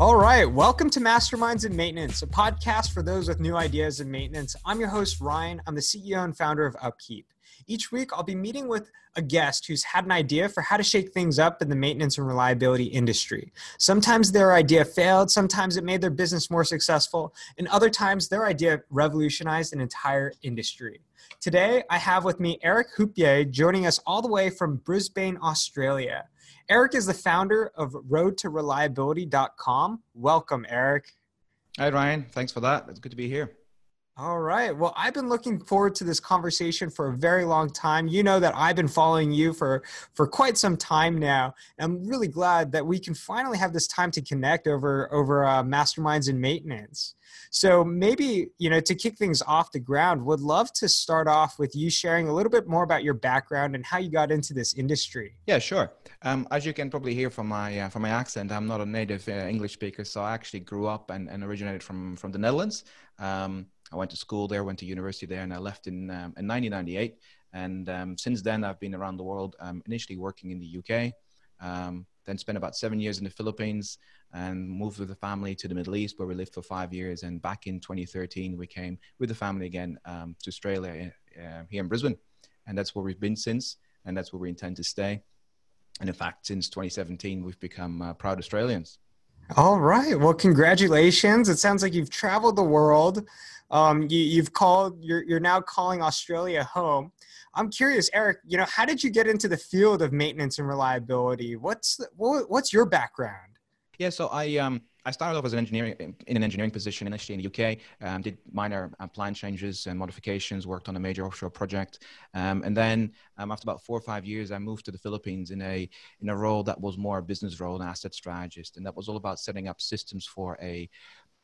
All right, welcome to Masterminds in Maintenance, a podcast for those with new ideas in maintenance. I'm your host, Ryan. I'm the CEO and founder of Upkeep. Each week, I'll be meeting with a guest who's had an idea for how to shake things up in the maintenance and reliability industry. Sometimes their idea failed, sometimes it made their business more successful, and other times their idea revolutionized an entire industry. Today, I have with me Eric Hupje joining us all the way from Brisbane, Australia. Eric is the founder of roadtoreliability.com. Welcome, Eric. Hi, Ryan. Thanks for that. It's good to be here. All right. Well, I've been looking forward to this conversation for a very long time. You know that I've been following you for for quite some time now. I'm really glad that we can finally have this time to connect over over uh, masterminds and maintenance. So maybe, you know, to kick things off the ground, would love to start off with you sharing a little bit more about your background and how you got into this industry. Yeah, sure. Um, as you can probably hear from my uh, from my accent, I'm not a native uh, English speaker, so I actually grew up and, and originated from from the Netherlands. Um, I went to school there, went to university there, and I left in um, in 1998. And um, since then, I've been around the world. Um, initially working in the UK, um, then spent about seven years in the Philippines, and moved with the family to the Middle East, where we lived for five years. And back in 2013, we came with the family again um, to Australia uh, here in Brisbane, and that's where we've been since, and that's where we intend to stay. And in fact, since 2017, we've become uh, proud Australians. All right. Well, congratulations. It sounds like you've traveled the world. Um, you, have called. You're you're now calling Australia home. I'm curious, Eric. You know, how did you get into the field of maintenance and reliability? What's the, what, what's your background? Yeah, so I um I started off as an engineering in an engineering position initially in the UK. Um, did minor uh, plan changes and modifications. Worked on a major offshore project, um, and then um, after about four or five years, I moved to the Philippines in a in a role that was more a business role, an asset strategist, and that was all about setting up systems for a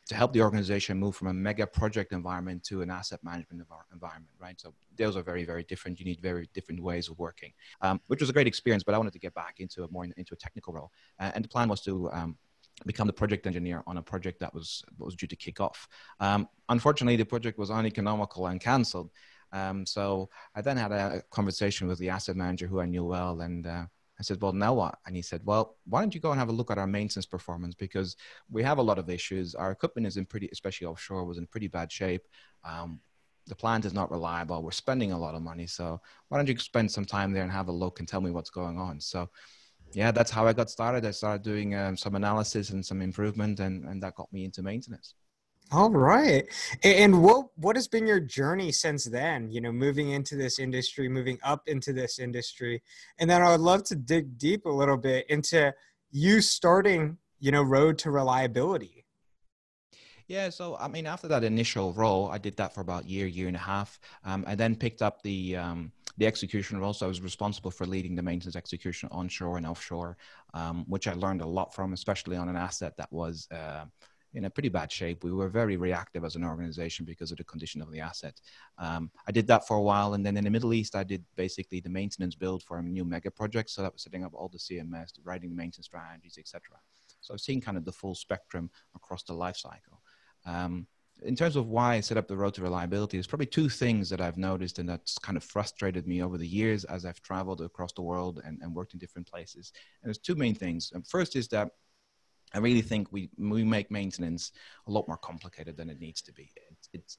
to help the organization move from a mega project environment to an asset management environment, right? So those are very, very different. You need very different ways of working, um, which was a great experience. But I wanted to get back into a more into a technical role, uh, and the plan was to um, become the project engineer on a project that was was due to kick off. Um, unfortunately, the project was uneconomical and cancelled. Um, so I then had a conversation with the asset manager who I knew well, and uh, I said, "Well, now what?" And he said, "Well, why don't you go and have a look at our maintenance performance because we have a lot of issues. Our equipment is in pretty, especially offshore, was in pretty bad shape." Um, the plant is not reliable. We're spending a lot of money. So why don't you spend some time there and have a look and tell me what's going on? So yeah, that's how I got started. I started doing um, some analysis and some improvement, and, and that got me into maintenance. All right. And what what has been your journey since then? You know, moving into this industry, moving up into this industry, and then I would love to dig deep a little bit into you starting, you know, road to reliability. Yeah, so I mean, after that initial role, I did that for about a year, year and a half. Um, I then picked up the um, the execution role. So I was responsible for leading the maintenance execution onshore and offshore, um, which I learned a lot from, especially on an asset that was uh, in a pretty bad shape. We were very reactive as an organization because of the condition of the asset. Um, I did that for a while, and then in the Middle East, I did basically the maintenance build for a new mega project. So that was setting up all the CMS, writing the maintenance strategies, etc. So I've seen kind of the full spectrum across the life cycle. Um, in terms of why I set up the road to reliability, there's probably two things that I've noticed and that's kind of frustrated me over the years as I've traveled across the world and, and worked in different places. And there's two main things. And first is that I really think we we make maintenance a lot more complicated than it needs to be. It's, it's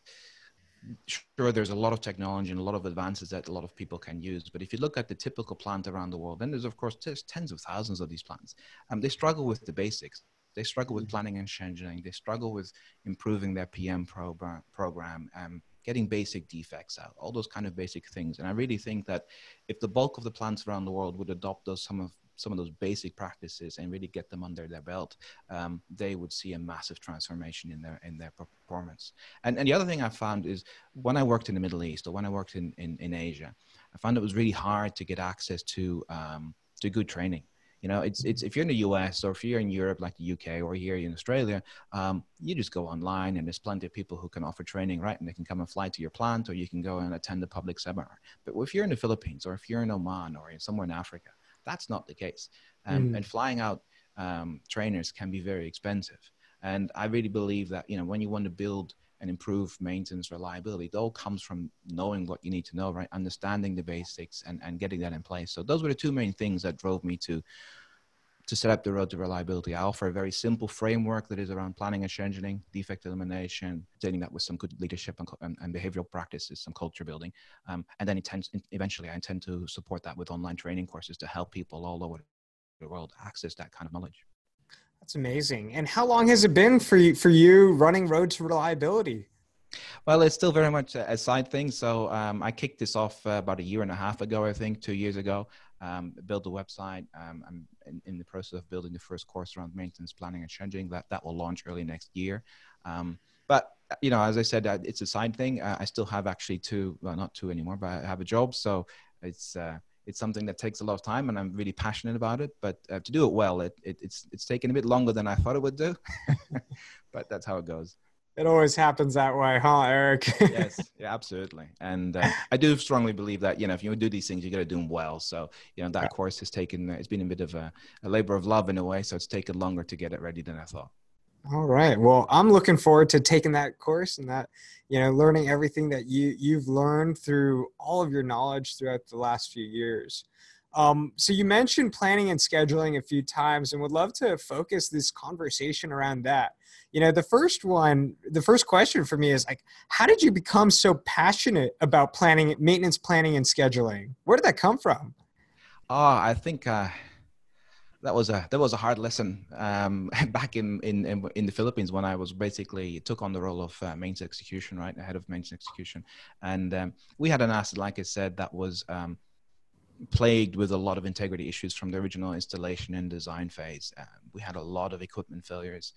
sure there's a lot of technology and a lot of advances that a lot of people can use but if you look at the typical plant around the world then there's of course there's tens of thousands of these plants um, they struggle with the basics they struggle with mm. planning and scheduling. They struggle with improving their PM program, program um, getting basic defects out, all those kind of basic things. And I really think that if the bulk of the plants around the world would adopt those some of some of those basic practices and really get them under their belt, um, they would see a massive transformation in their in their performance. And and the other thing I found is when I worked in the Middle East or when I worked in in, in Asia, I found it was really hard to get access to um, to good training. You know, it's it's if you're in the US or if you're in Europe like the UK or here in Australia, um, you just go online and there's plenty of people who can offer training, right? And they can come and fly to your plant or you can go and attend a public seminar. But if you're in the Philippines or if you're in Oman or in somewhere in Africa, that's not the case. Um, mm. And flying out um, trainers can be very expensive. And I really believe that you know when you want to build and improve maintenance reliability. It all comes from knowing what you need to know, right? Understanding the basics and, and getting that in place. So those were the two main things that drove me to to set up the road to reliability. I offer a very simple framework that is around planning and scheduling, defect elimination, setting that with some good leadership and, and, and behavioral practices, some culture building. Um, and then intend, eventually I intend to support that with online training courses to help people all over the world access that kind of knowledge. That's amazing. And how long has it been for you, for you running Road to Reliability? Well, it's still very much a side thing. So um, I kicked this off uh, about a year and a half ago, I think, two years ago. Um, build a website. Um, I'm in, in, the process of building the first course around maintenance planning and scheduling. That that will launch early next year. Um, but you know, as I said, uh, it's a side thing. Uh, I still have actually two, well, not two anymore, but I have a job. So it's uh, it's something that takes a lot of time, and I'm really passionate about it. But uh, to do it well, it, it, it's it's taken a bit longer than I thought it would do. but that's how it goes it always happens that way, huh, Eric? yes, yeah, absolutely. And uh, I do strongly believe that you know if you do these things, you got to do them well. So you know that yeah. course has taken it's been a bit of a, a, labor of love in a way. So it's taken longer to get it ready than I thought. All right. Well, I'm looking forward to taking that course and that you know learning everything that you you've learned through all of your knowledge throughout the last few years. Um, so you mentioned planning and scheduling a few times, and would love to focus this conversation around that. You know, the first one, the first question for me is like, how did you become so passionate about planning, maintenance planning, and scheduling? Where did that come from? Oh, I think uh, that was a that was a hard lesson um, back in, in in the Philippines when I was basically took on the role of uh, maintenance execution, right, head of maintenance execution, and um, we had an asset, like I said, that was um, plagued with a lot of integrity issues from the original installation and design phase. Uh, we had a lot of equipment failures.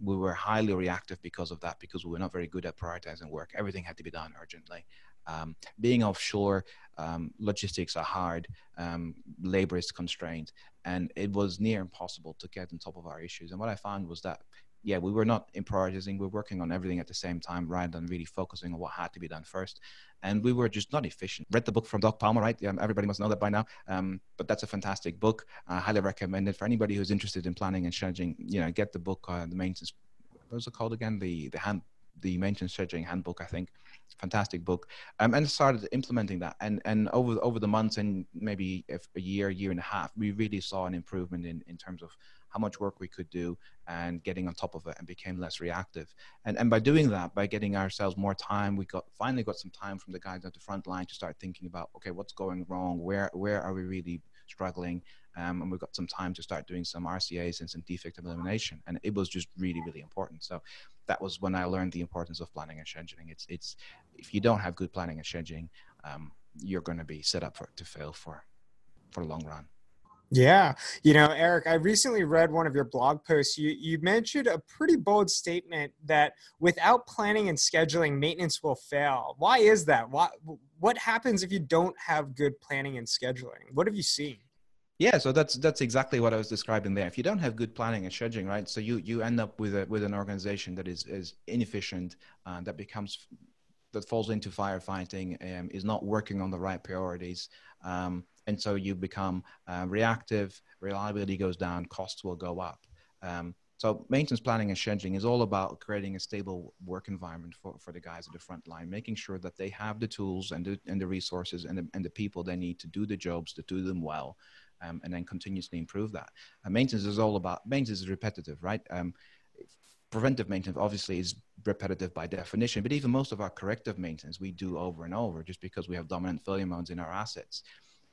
We were highly reactive because of that, because we were not very good at prioritizing work. Everything had to be done urgently. Um, being offshore, um, logistics are hard, um, labor is constrained, and it was near impossible to get on top of our issues. And what I found was that yeah, we were not in prioritizing. We are working on everything at the same time rather than really focusing on what had to be done first. And we were just not efficient. Read the book from Doc Palmer, right? Yeah, everybody must know that by now. Um, but that's a fantastic book. I highly recommend it for anybody who's interested in planning and scheduling. You know, get the book, uh, the maintenance. What was it called again? The the hand, the maintenance scheduling handbook, I think. Fantastic book, um, and started implementing that. And and over over the months and maybe a year, year and a half, we really saw an improvement in in terms of how much work we could do and getting on top of it and became less reactive. And, and by doing that, by getting ourselves more time, we got finally got some time from the guys at the front line to start thinking about, okay, what's going wrong? Where, where are we really struggling? Um, and we've got some time to start doing some RCAs and some defect elimination. And it was just really, really important. So that was when I learned the importance of planning and scheduling. It's, it's if you don't have good planning and scheduling, um, you're going to be set up for to fail for for a long run. Yeah. You know, Eric, I recently read one of your blog posts. You, you mentioned a pretty bold statement that without planning and scheduling, maintenance will fail. Why is that? What, what happens if you don't have good planning and scheduling? What have you seen? Yeah, so that's that's exactly what I was describing there. If you don't have good planning and scheduling, right, so you you end up with a with an organization that is is inefficient, uh, that becomes that falls into firefighting, um, is not working on the right priorities, um, and so you become uh, reactive reliability goes down costs will go up. Um, so maintenance planning and scheduling is all about creating a stable work environment for, for the guys at the front line making sure that they have the tools and the, and the resources and the, and the people they need to do the jobs to do them well um, and then continuously improve that. And maintenance is all about maintenance is repetitive right? Um, preventive maintenance obviously is repetitive by definition but even most of our corrective maintenance we do over and over just because we have dominant failure modes in our assets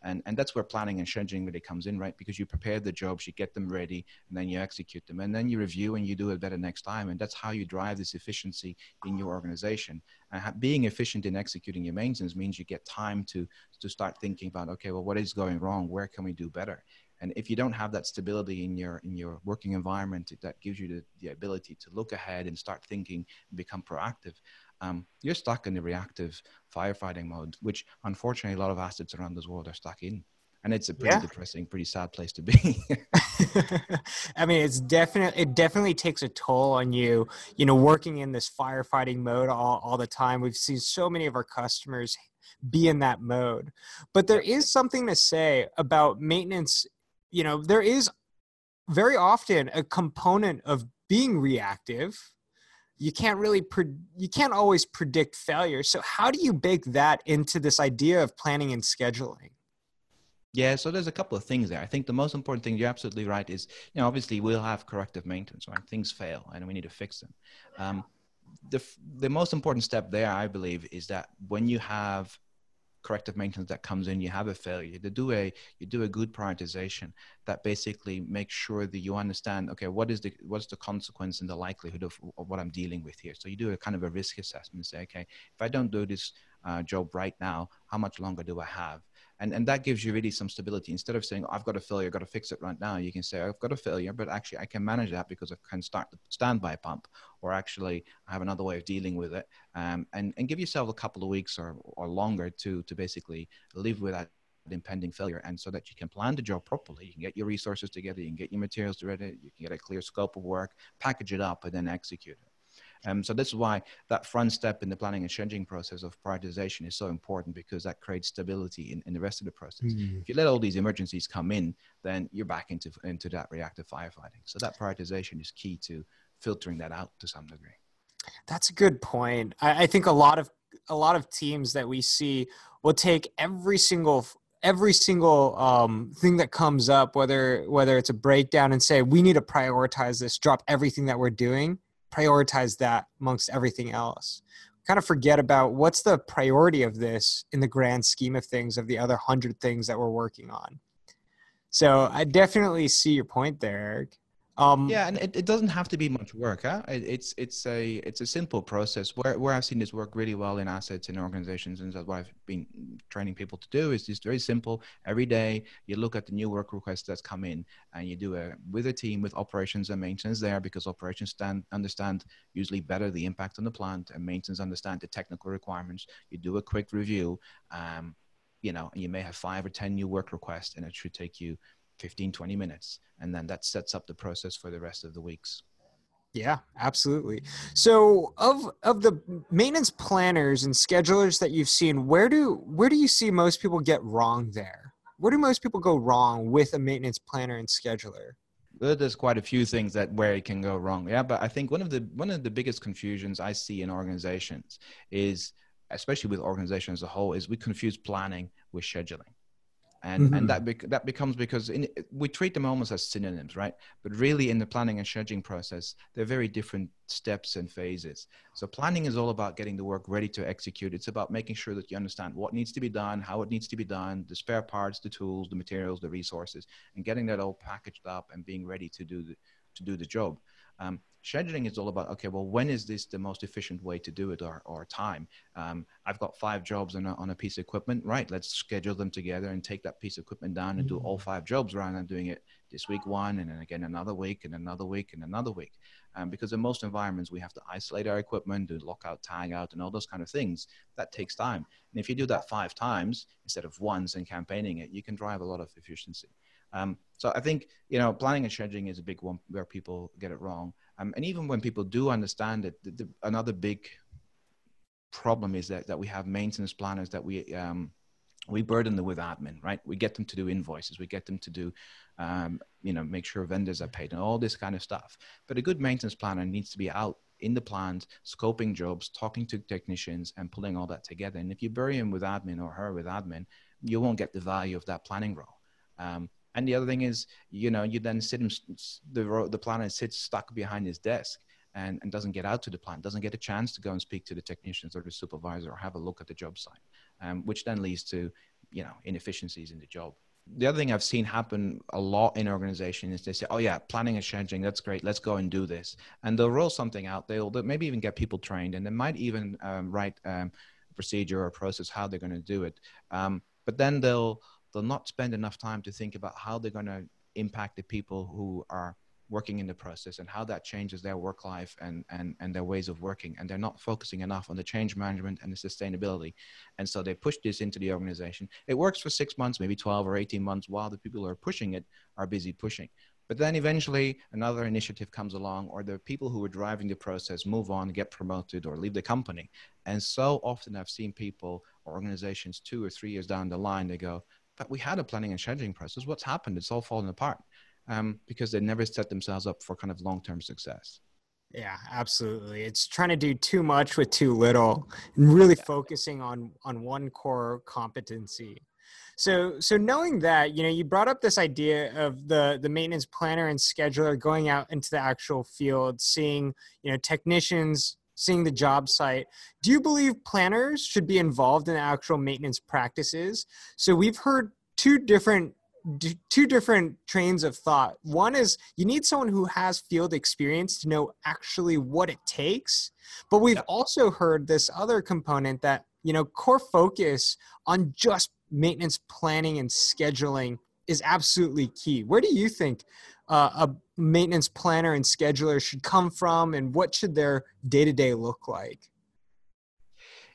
and, and that's where planning and scheduling really comes in, right? Because you prepare the jobs, you get them ready, and then you execute them. And then you review and you do it better next time. And that's how you drive this efficiency in your organization. And being efficient in executing your maintenance means you get time to, to start thinking about, okay, well, what is going wrong? Where can we do better? And if you don't have that stability in your in your working environment, that gives you the, the ability to look ahead and start thinking and become proactive um, you're stuck in the reactive firefighting mode, which unfortunately a lot of assets around this world are stuck in. And it's a pretty yeah. depressing, pretty sad place to be. I mean, it's definitely it definitely takes a toll on you. You know, working in this firefighting mode all, all the time. We've seen so many of our customers be in that mode. But there is something to say about maintenance. You know, there is very often a component of being reactive you can't really pre- you can't always predict failure so how do you bake that into this idea of planning and scheduling Yeah, so there's a couple of things there. I think the most important thing, you're absolutely right, is you know obviously we'll have corrective maintenance, right? Things fail and we need to fix them. Um, the the most important step there, I believe, is that when you have corrective maintenance that comes in, you have a failure. You do a you do a good prioritization that basically makes sure that you understand. Okay, what is the what's the consequence and the likelihood of, of what I'm dealing with here? So you do a kind of a risk assessment. Say, okay, if I don't do this uh, job right now, how much longer do I have? And and that gives you really some stability. Instead of saying i've got a failure i've got to fix it right now you can say i've got a failure but actually i can manage that because i can start the standby pump or actually i have another way of dealing with it. Um, and and give yourself a couple of weeks or or longer to to basically live with that impending failure. And so that you can plan the job properly you can get your resources together you can get your materials ready you can get a clear scope of work package it up and then execute it um, so this is why that front step in the planning and changing process of prioritization is so important because that creates stability in, in the rest of the process. Mm. If you let all these emergencies come in, then you're back into, into that reactive firefighting. So that prioritization is key to filtering that out to some degree. That's a good point. I, I think a lot of a lot of teams that we see will take every single every single um, thing that comes up, whether whether it's a breakdown, and say we need to prioritize this, drop everything that we're doing, prioritize that amongst everything else. Kind of forget about what's the priority of this in the grand scheme of things of the other hundred things that we're working on. So i definitely see your point there eric um, yeah, and it, it doesn't have to be much work. Huh? It, it's it's a it's a simple process. Where where I've seen this work really well in assets and organizations, and that's what I've been training people to do is just very simple. Every day, you look at the new work request that's come in, and you do a with a team with operations and maintenance there because operations stand understand usually better the impact on the plant, and maintenance understand the technical requirements. You do a quick review. Um, you know, you may have five or ten new work requests, and it should take you 15 20 minutes and then that sets up the process for the rest of the weeks. Yeah absolutely. So of of the maintenance planners and schedulers that you've seen where do where do you see most people get wrong there? Where do most people go wrong with a maintenance planner and scheduler? There's quite a few things that where it can go wrong yeah but i think one of the one of the biggest confusions i see in organizations is especially with organizations as a whole is we confuse planning with scheduling and mm-hmm. and that bec- that becomes because in, we treat them almost as synonyms right? But really in the planning and scheduling process they're very different steps and phases. So planning is all about getting the work ready to execute. It's about making sure that you understand what needs to be done how it needs to be done the spare parts the tools the materials the resources and getting that all packaged up and being ready to do the to do the job. Um, scheduling is all about okay well when is this the most efficient way to do it or, or time? Um, i've got five jobs on a, on a piece of equipment. Right let's schedule them together and take that piece of equipment down and do all mm. five jobs rather than doing it this week one and then again another week and another week and another week. Um, because in most environments we have to isolate our equipment do lockout tag out and all those kind of things. That takes time. And if you do that five times instead of once and campaigning it you can drive a lot of efficiency. Um, so I think you know planning and scheduling is a big one where people get it wrong. Um, and even when people do understand it, the, the, another big problem is that that we have maintenance planners that we um, we burden them with admin, right? We get them to do invoices, we get them to do, um, you know, make sure vendors are paid and all this kind of stuff. But a good maintenance planner needs to be out in the plant, scoping jobs, talking to technicians, and pulling all that together. And if you bury him with admin or her with admin, you won't get the value of that planning role. Um, and the other thing is, you know, you then sit him, the, the planner sits stuck behind his desk and, and doesn't get out to the plant, doesn't get a chance to go and speak to the technicians or the supervisor or have a look at the job site, um, which then leads to, you know, inefficiencies in the job. The other thing I've seen happen a lot in organizations is they say, oh yeah, planning and scheduling, that's great. Let's go and do this. And they'll roll something out. They'll, they'll maybe even get people trained and they might even um, write um, a procedure or a process, how they're going to do it. Um, but then they'll, they'll not spend enough time to think about how they're going to impact the people who are working in the process and how that changes their work life and, and, and their ways of working. And they're not focusing enough on the change management and the sustainability. And so they push this into the organization. It works for six months, maybe 12 or 18 months while the people who are pushing it are busy pushing. But then eventually another initiative comes along, or the people who are driving the process move on, get promoted, or leave the company. And so often I've seen people or organizations two or three years down the line, they go, but we had a planning and scheduling process. What's happened? It's all fallen apart um, because they never set themselves up for kind of long term success. Yeah, absolutely. It's trying to do too much with too little and really yeah. focusing on on one core competency. So, so knowing that, you know, you brought up this idea of the the maintenance planner and scheduler going out into the actual field, seeing, you know, technicians, seeing the job site. Do you believe planners should be involved in actual maintenance practices? So we've heard two different two different trains of thought. One is you need someone who has field experience to know actually what it takes. But we've also heard this other component that, you know, core focus on just maintenance planning and scheduling is absolutely key. Where do you think uh, a maintenance planner and scheduler should come from and what should their day-to-day look like?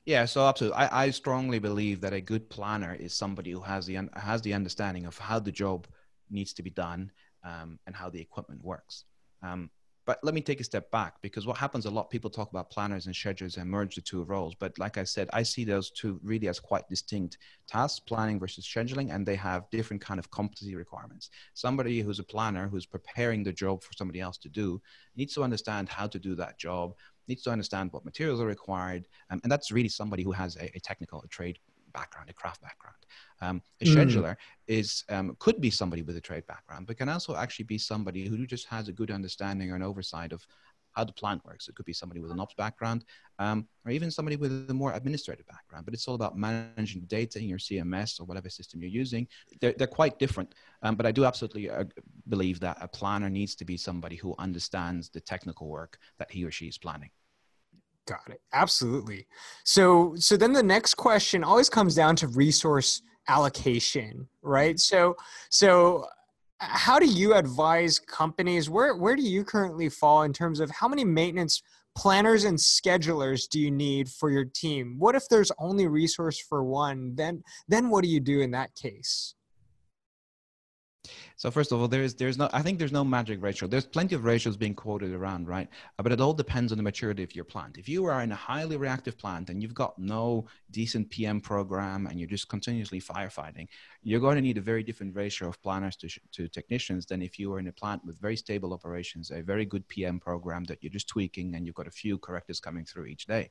Yeah, so absolutely. I, I strongly believe that a good planner is somebody who has the has the understanding of how the job needs to be done um, and how the equipment works. Um, but let me take a step back because what happens a lot, people talk about planners and schedulers and merge the two roles. But like I said, I see those two really as quite distinct tasks, planning versus scheduling, and they have different kind of competency requirements. Somebody who's a planner, who's preparing the job for somebody else to do, needs to understand how to do that job, needs to understand what materials are required. Um, and that's really somebody who has a, a technical, a trade background, a craft background. Um, a mm. scheduler is um, could be somebody with a trade background, but can also actually be somebody who just has a good understanding or an oversight of how the plant works. It could be somebody with an ops background, um, or even somebody with a more administrative background. But it's all about managing data in your CMS or whatever system you're using. They're, they're quite different. Um, but I do absolutely uh, believe that a planner needs to be somebody who understands the technical work that he or she is planning. Got it. Absolutely. So so then the next question always comes down to resource allocation, right? So so uh, how do you advise companies where where do you currently fall in terms of how many maintenance planners and schedulers do you need for your team? What if there's only resource for one? Then then what do you do in that case? So first of all, there is there's no I think there's no magic ratio. There's plenty of ratios being quoted around, right? Uh, but it all depends on the maturity of your plant. If you are in a highly reactive plant and you've got no decent PM program and you're just continuously firefighting, you're going to need a very different ratio of planners to, to technicians than if you are in a plant with very stable operations, a very good PM program that you're just tweaking and you've got a few correctors coming through each day.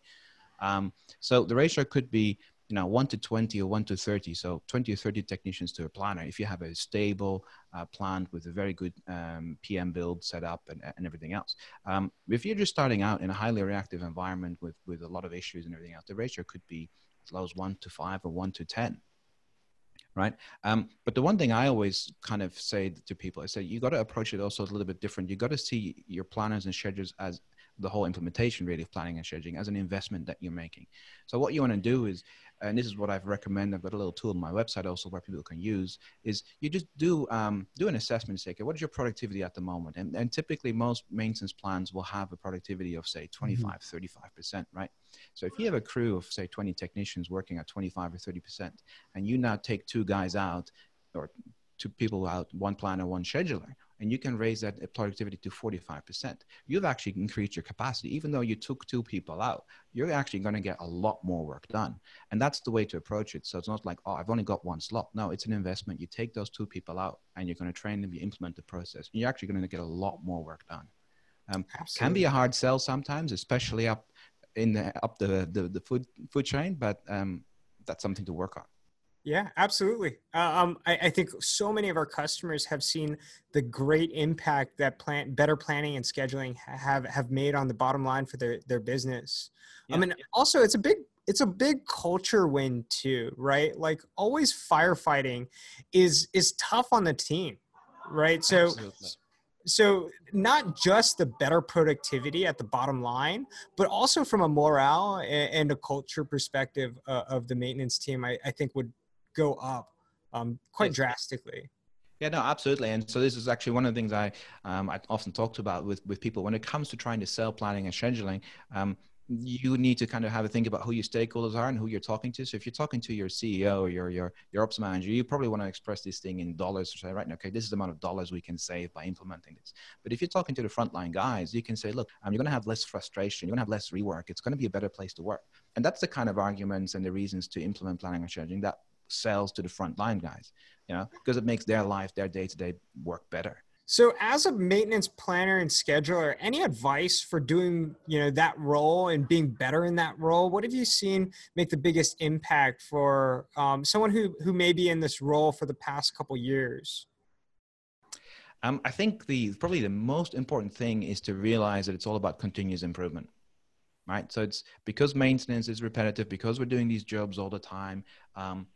Um, so the ratio could be you know, 1 to 20 or 1 to 30. So 20 or 30 technicians to a planner. If you have a stable uh, plant with a very good um, PM build set up and, and everything else. Um, if you're just starting out in a highly reactive environment with, with a lot of issues and everything else, the ratio could be as low as 1 to 5 or 1 to 10 right? Um, but the one thing I always kind of say to people, I say you got to approach it also a little bit different. You got to see your planners and schedules as the whole implementation really of planning and scheduling as an investment that you're making. So what you want to do is and this is what I've recommended. I've got a little tool on my website also where people can use is you just do um, do an assessment. Say, okay, what is your productivity at the moment? And, and typically most maintenance plans will have a productivity of say 25, mm-hmm. 35 percent, right? So if you have a crew of say 20 technicians working at 25 or 30 percent, and you now take two guys out or two people out, one planner, one scheduler, and you can raise that productivity to 45%. You've actually increased your capacity. Even though you took two people out, you're actually going to get a lot more work done. And that's the way to approach it. So it's not like, oh, I've only got one slot. No, it's an investment. You take those two people out and you're going to train them, you implement the process. You're actually going to get a lot more work done. Um, can be a hard sell sometimes, especially up in the up the the, the food food chain, but um, that's something to work on. Yeah, absolutely. Uh, um, I, I, think so many of our customers have seen the great impact that plan, better planning and scheduling have have made on the bottom line for their their business. Yeah. I mean, also it's a big it's a big culture win too, right? Like always firefighting is is tough on the team, right? So Absolutely so not just the better productivity at the bottom line but also from a morale and, a culture perspective uh, of the maintenance team I, I, think would go up um, quite yes. drastically. Yeah, no, absolutely. And so this is actually one of the things I um, I often talked about with with people when it comes to trying to sell planning and scheduling. Um, you need to kind of have a think about who your stakeholders are and who you're talking to. So if you're talking to your CEO or your your your ops manager, you probably want to express this thing in dollars to say, right, now okay, this is the amount of dollars we can save by implementing this. But if you're talking to the frontline guys, you can say, look, um, you're going to have less frustration, you're going to have less rework. It's going to be a better place to work. And that's the kind of arguments and the reasons to implement planning and scheduling that sells to the front line guys, you know, because it makes their life, their day to day work better. So, as a maintenance planner and scheduler, any advice for doing, you know, that role and being better in that role? What have you seen make the biggest impact for um, someone who who may be in this role for the past couple years? Um, I think the probably the most important thing is to realize that it's all about continuous improvement, right? So it's because maintenance is repetitive, because we're doing these jobs all the time. Um,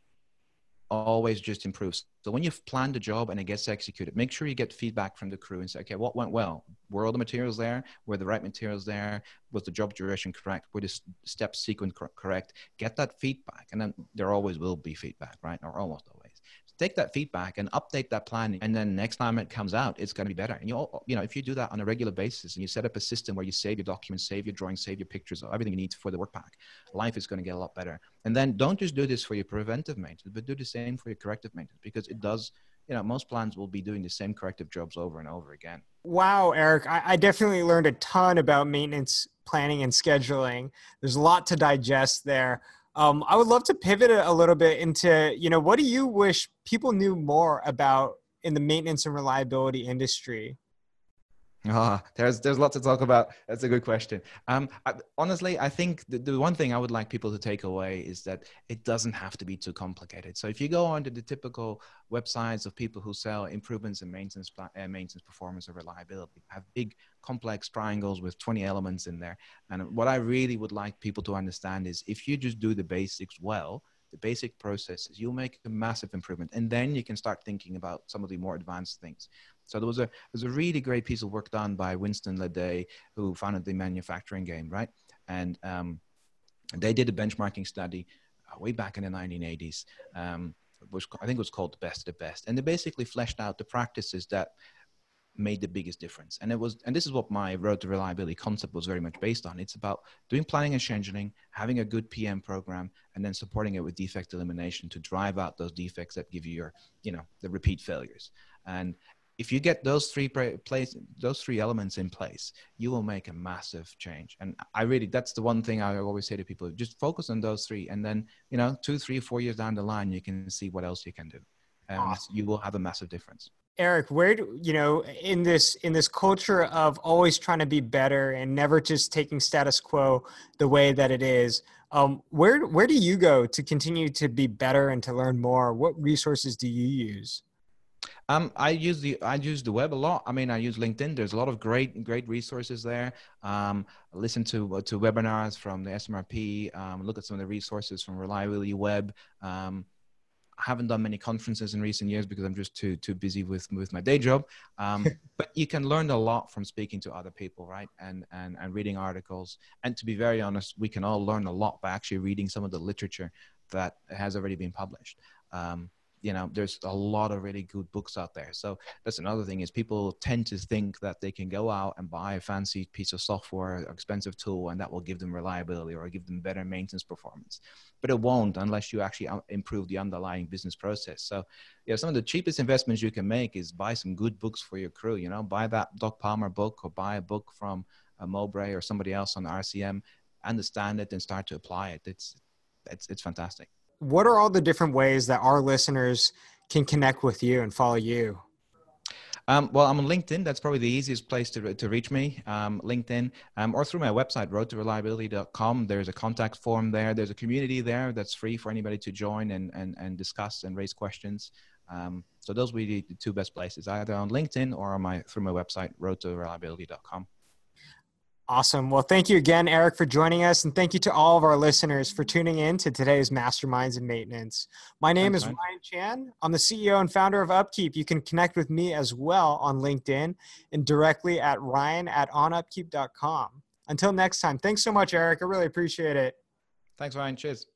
always just improves. So when you've planned a job and it gets executed, make sure you get feedback from the crew and say, okay, what went well? Were all the materials there? Were the right materials there? Was the job duration correct? Were the step sequence correct? Get that feedback. And then there always will be feedback, right? Or almost always take that feedback and update that plan and then next time it comes out it's going to be better. And you you know if you do that on a regular basis and you set up a system where you save your documents save your drawings save your pictures everything you need for the work pack life is going to get a lot better. And then don't just do this for your preventive maintenance but do the same for your corrective maintenance because it does you know most plans will be doing the same corrective jobs over and over again. Wow eric I, I definitely learned a ton about maintenance planning and scheduling. There's a lot to digest there um, I would love to pivot a little bit into, you know, what do you wish people knew more about in the maintenance and reliability industry? Oh, there's there's lots to talk about. That's a good question. Um, I, honestly, I think the, the one thing I would like people to take away is that it doesn't have to be too complicated. So if you go onto the typical websites of people who sell improvements in maintenance, uh, maintenance performance or reliability, have big complex triangles with 20 elements in there. And what I really would like people to understand is if you just do the basics well, the basic processes, you'll make a massive improvement. And then you can start thinking about some of the more advanced things. So there was a there was a really great piece of work done by Winston Ledet, who founded the manufacturing game, right? And um, they did a benchmarking study uh, way back in the 1980s. Um, which I think was called the best of the best, and they basically fleshed out the practices that made the biggest difference. And it was, and this is what my road to reliability concept was very much based on. It's about doing planning and scheduling, having a good PM program, and then supporting it with defect elimination to drive out those defects that give you your, you know, the repeat failures. And if you get those three place, those three elements in place, you will make a massive change. And I really, that's the one thing I always say to people: just focus on those three, and then you know, two, three, four years down the line, you can see what else you can do, and awesome. you will have a massive difference. Eric, where do you know in this in this culture of always trying to be better and never just taking status quo the way that it is? Um, where where do you go to continue to be better and to learn more? What resources do you use? Um, I use the I use the web a lot. I mean, I use LinkedIn. There's a lot of great great resources there. Um, listen to to webinars from the SMRP. Um, look at some of the resources from Reliability Web. Um, I haven't done many conferences in recent years because I'm just too too busy with with my day job. Um, but you can learn a lot from speaking to other people, right? And and and reading articles. And to be very honest, we can all learn a lot by actually reading some of the literature that has already been published. Um, you know there's a lot of really good books out there. So that's another thing is people tend to think that they can go out and buy a fancy piece of software expensive tool and that will give them reliability or give them better maintenance performance. But it won't unless you actually improve the underlying business process. So yeah some of the cheapest investments you can make is buy some good books for your crew you know buy that doc palmer book or buy a book from uh, Moubray or somebody else on rcm understand it and start to apply it. It's it's, it's fantastic what are all the different ways that our listeners can connect with you and follow you? Um, well, I'm on LinkedIn. That's probably the easiest place to, to reach me. Um, LinkedIn um, or through my website, roadtoreliability.com. There's a contact form there. There's a community there that's free for anybody to join and, and, and discuss and raise questions. Um, so those would be the two best places, either on LinkedIn or on my through my website, roadtoreliability.com. Awesome. Well, thank you again, Eric, for joining us. And thank you to all of our listeners for tuning in to today's Masterminds and Maintenance. My name Thanks, is Ryan. Ryan Chan. I'm the CEO and founder of Upkeep. You can connect with me as well on LinkedIn and directly at ryan at onupkeep.com. Until next time, thanks so much, Eric. I really appreciate it. Thanks, Ryan. Cheers.